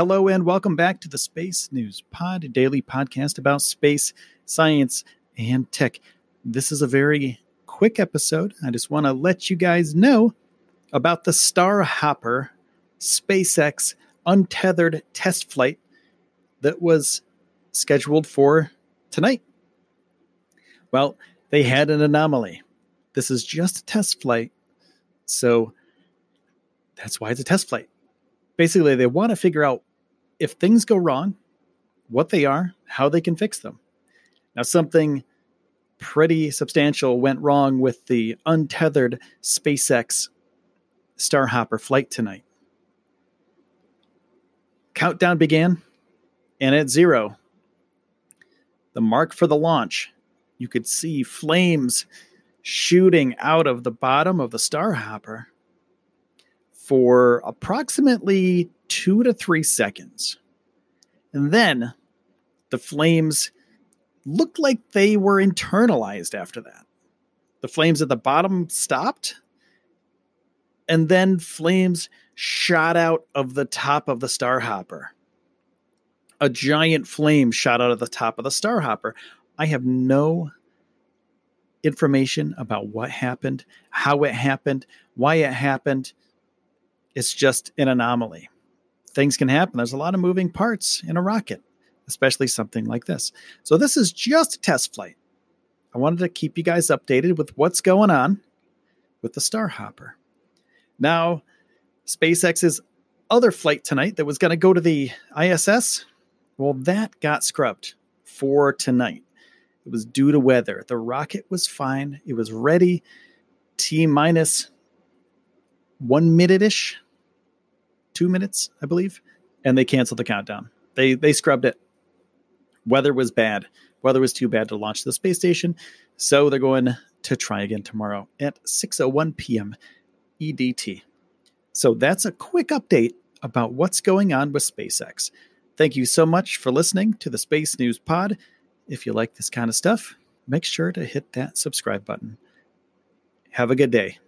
Hello and welcome back to the Space News Pod, a daily podcast about space, science, and tech. This is a very quick episode. I just want to let you guys know about the Starhopper SpaceX untethered test flight that was scheduled for tonight. Well, they had an anomaly. This is just a test flight, so that's why it's a test flight. Basically, they want to figure out if things go wrong, what they are, how they can fix them. Now, something pretty substantial went wrong with the untethered SpaceX Starhopper flight tonight. Countdown began and at zero, the mark for the launch, you could see flames shooting out of the bottom of the Starhopper for approximately two to three seconds. And then the flames looked like they were internalized after that. The flames at the bottom stopped, and then flames shot out of the top of the Starhopper a giant flame shot out of the top of the Starhopper. I have no information about what happened, how it happened, why it happened. It's just an anomaly. Things can happen. There's a lot of moving parts in a rocket, especially something like this. So, this is just a test flight. I wanted to keep you guys updated with what's going on with the Starhopper. Now, SpaceX's other flight tonight that was going to go to the ISS well, that got scrubbed for tonight. It was due to weather. The rocket was fine. It was ready. T minus one minute ish, two minutes, I believe, and they canceled the countdown. They they scrubbed it. Weather was bad. Weather was too bad to launch the space station, so they're going to try again tomorrow at 6:01 p.m. EDT. So that's a quick update about what's going on with SpaceX. Thank you so much for listening to the Space News Pod. If you like this kind of stuff, make sure to hit that subscribe button. Have a good day.